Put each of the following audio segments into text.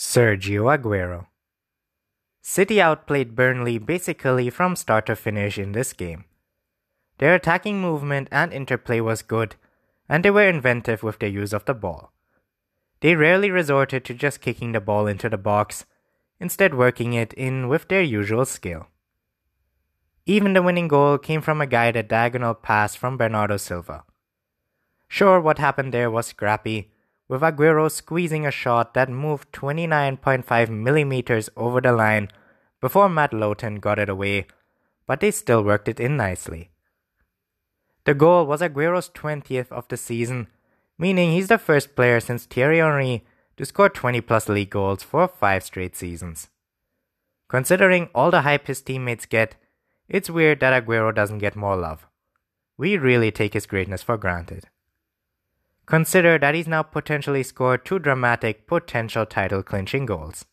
Sergio Aguero. City outplayed Burnley basically from start to finish in this game. Their attacking movement and interplay was good, and they were inventive with their use of the ball. They rarely resorted to just kicking the ball into the box, instead, working it in with their usual skill. Even the winning goal came from a guided diagonal pass from Bernardo Silva. Sure, what happened there was scrappy, with Aguero squeezing a shot that moved 29.5 millimeters over the line before Matt Lowton got it away, but they still worked it in nicely. The goal was Aguero's 20th of the season, meaning he's the first player since Thierry Henry to score 20 plus league goals for five straight seasons. Considering all the hype his teammates get, it's weird that Aguero doesn't get more love. We really take his greatness for granted. Consider that he's now potentially scored two dramatic potential title clinching goals.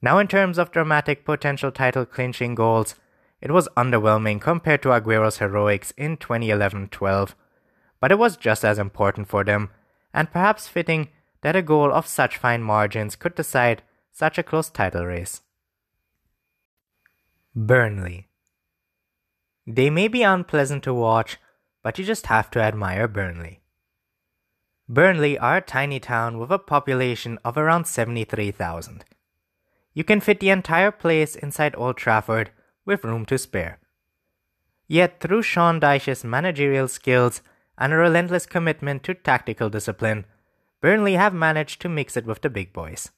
Now, in terms of dramatic potential title clinching goals, it was underwhelming compared to Aguero's heroics in 2011 12, but it was just as important for them, and perhaps fitting that a goal of such fine margins could decide such a close title race. Burnley. They may be unpleasant to watch, but you just have to admire Burnley. Burnley are a tiny town with a population of around 73,000. You can fit the entire place inside Old Trafford with room to spare. Yet, through Sean Dyche's managerial skills and a relentless commitment to tactical discipline, Burnley have managed to mix it with the big boys.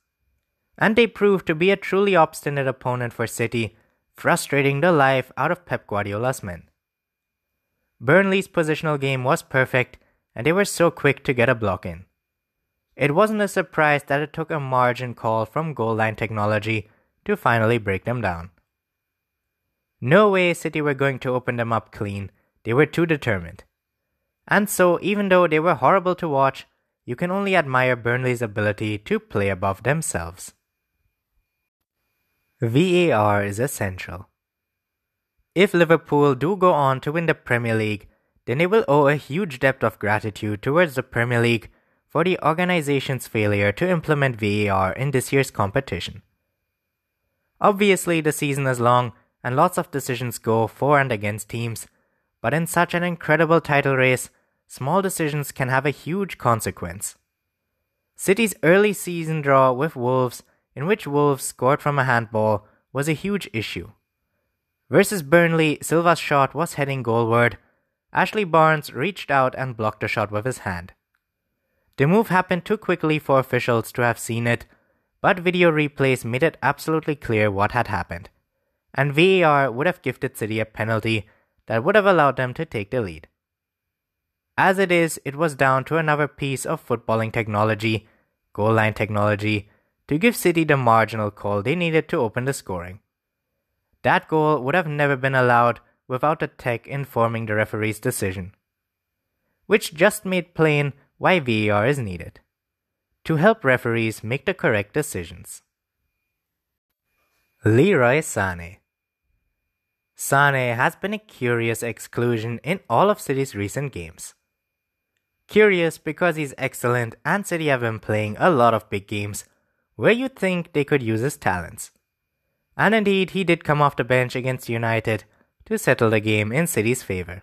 And they proved to be a truly obstinate opponent for City, frustrating the life out of Pep Guardiola's men. Burnley's positional game was perfect and they were so quick to get a block in. It wasn't a surprise that it took a margin call from goal line technology to finally break them down. No way City were going to open them up clean, they were too determined. And so, even though they were horrible to watch, you can only admire Burnley's ability to play above themselves. VAR is essential. If Liverpool do go on to win the Premier League, then they will owe a huge debt of gratitude towards the Premier League for the organization's failure to implement VAR in this year's competition. Obviously, the season is long and lots of decisions go for and against teams, but in such an incredible title race, small decisions can have a huge consequence. City's early season draw with Wolves, in which Wolves scored from a handball, was a huge issue. Versus Burnley, Silva's shot was heading goalward, Ashley Barnes reached out and blocked the shot with his hand. The move happened too quickly for officials to have seen it, but video replays made it absolutely clear what had happened, and VAR would have gifted City a penalty that would have allowed them to take the lead. As it is, it was down to another piece of footballing technology, goal line technology, to give City the marginal call they needed to open the scoring. That goal would have never been allowed without the tech informing the referee's decision, which just made plain why VAR is needed to help referees make the correct decisions. Leroy Sané Sané has been a curious exclusion in all of City's recent games. Curious because he's excellent and City have been playing a lot of big games where you'd think they could use his talents. And indeed, he did come off the bench against United to settle the game in City's favour.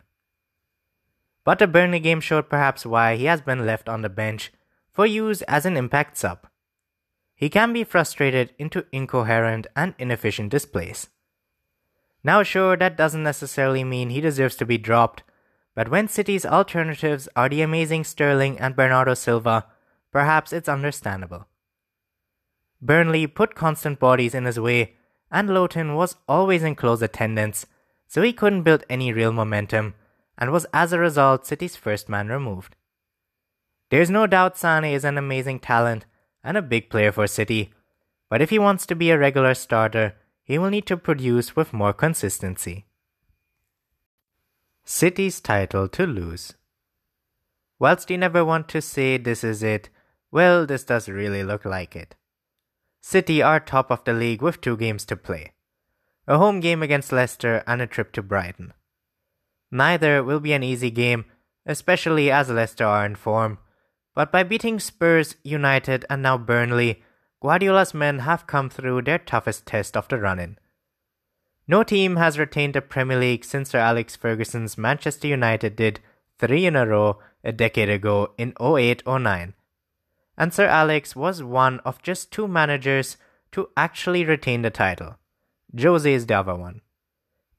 But the Burnley game showed perhaps why he has been left on the bench for use as an impact sub. He can be frustrated into incoherent and inefficient displays. Now, sure, that doesn't necessarily mean he deserves to be dropped, but when City's alternatives are the amazing Sterling and Bernardo Silva, perhaps it's understandable. Burnley put constant bodies in his way, and Lowton was always in close attendance, so he couldn't build any real momentum and was as a result City's first man removed. There's no doubt Sane is an amazing talent and a big player for City, but if he wants to be a regular starter, he will need to produce with more consistency. City's title to lose. Whilst you never want to say this is it, well, this does really look like it. City are top of the league with two games to play a home game against Leicester, and a trip to Brighton. Neither will be an easy game, especially as Leicester are in form, but by beating Spurs, United, and now Burnley, Guardiola's men have come through their toughest test of the run in. No team has retained the Premier League since Sir Alex Ferguson's Manchester United did three in a row a decade ago in 08 09. And Sir Alex was one of just two managers to actually retain the title. Jose is the other one.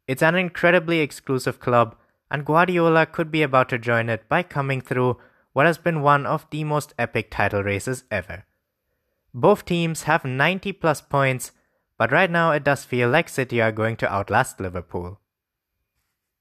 It's an incredibly exclusive club, and Guardiola could be about to join it by coming through what has been one of the most epic title races ever. Both teams have 90 plus points, but right now it does feel like City are going to outlast Liverpool.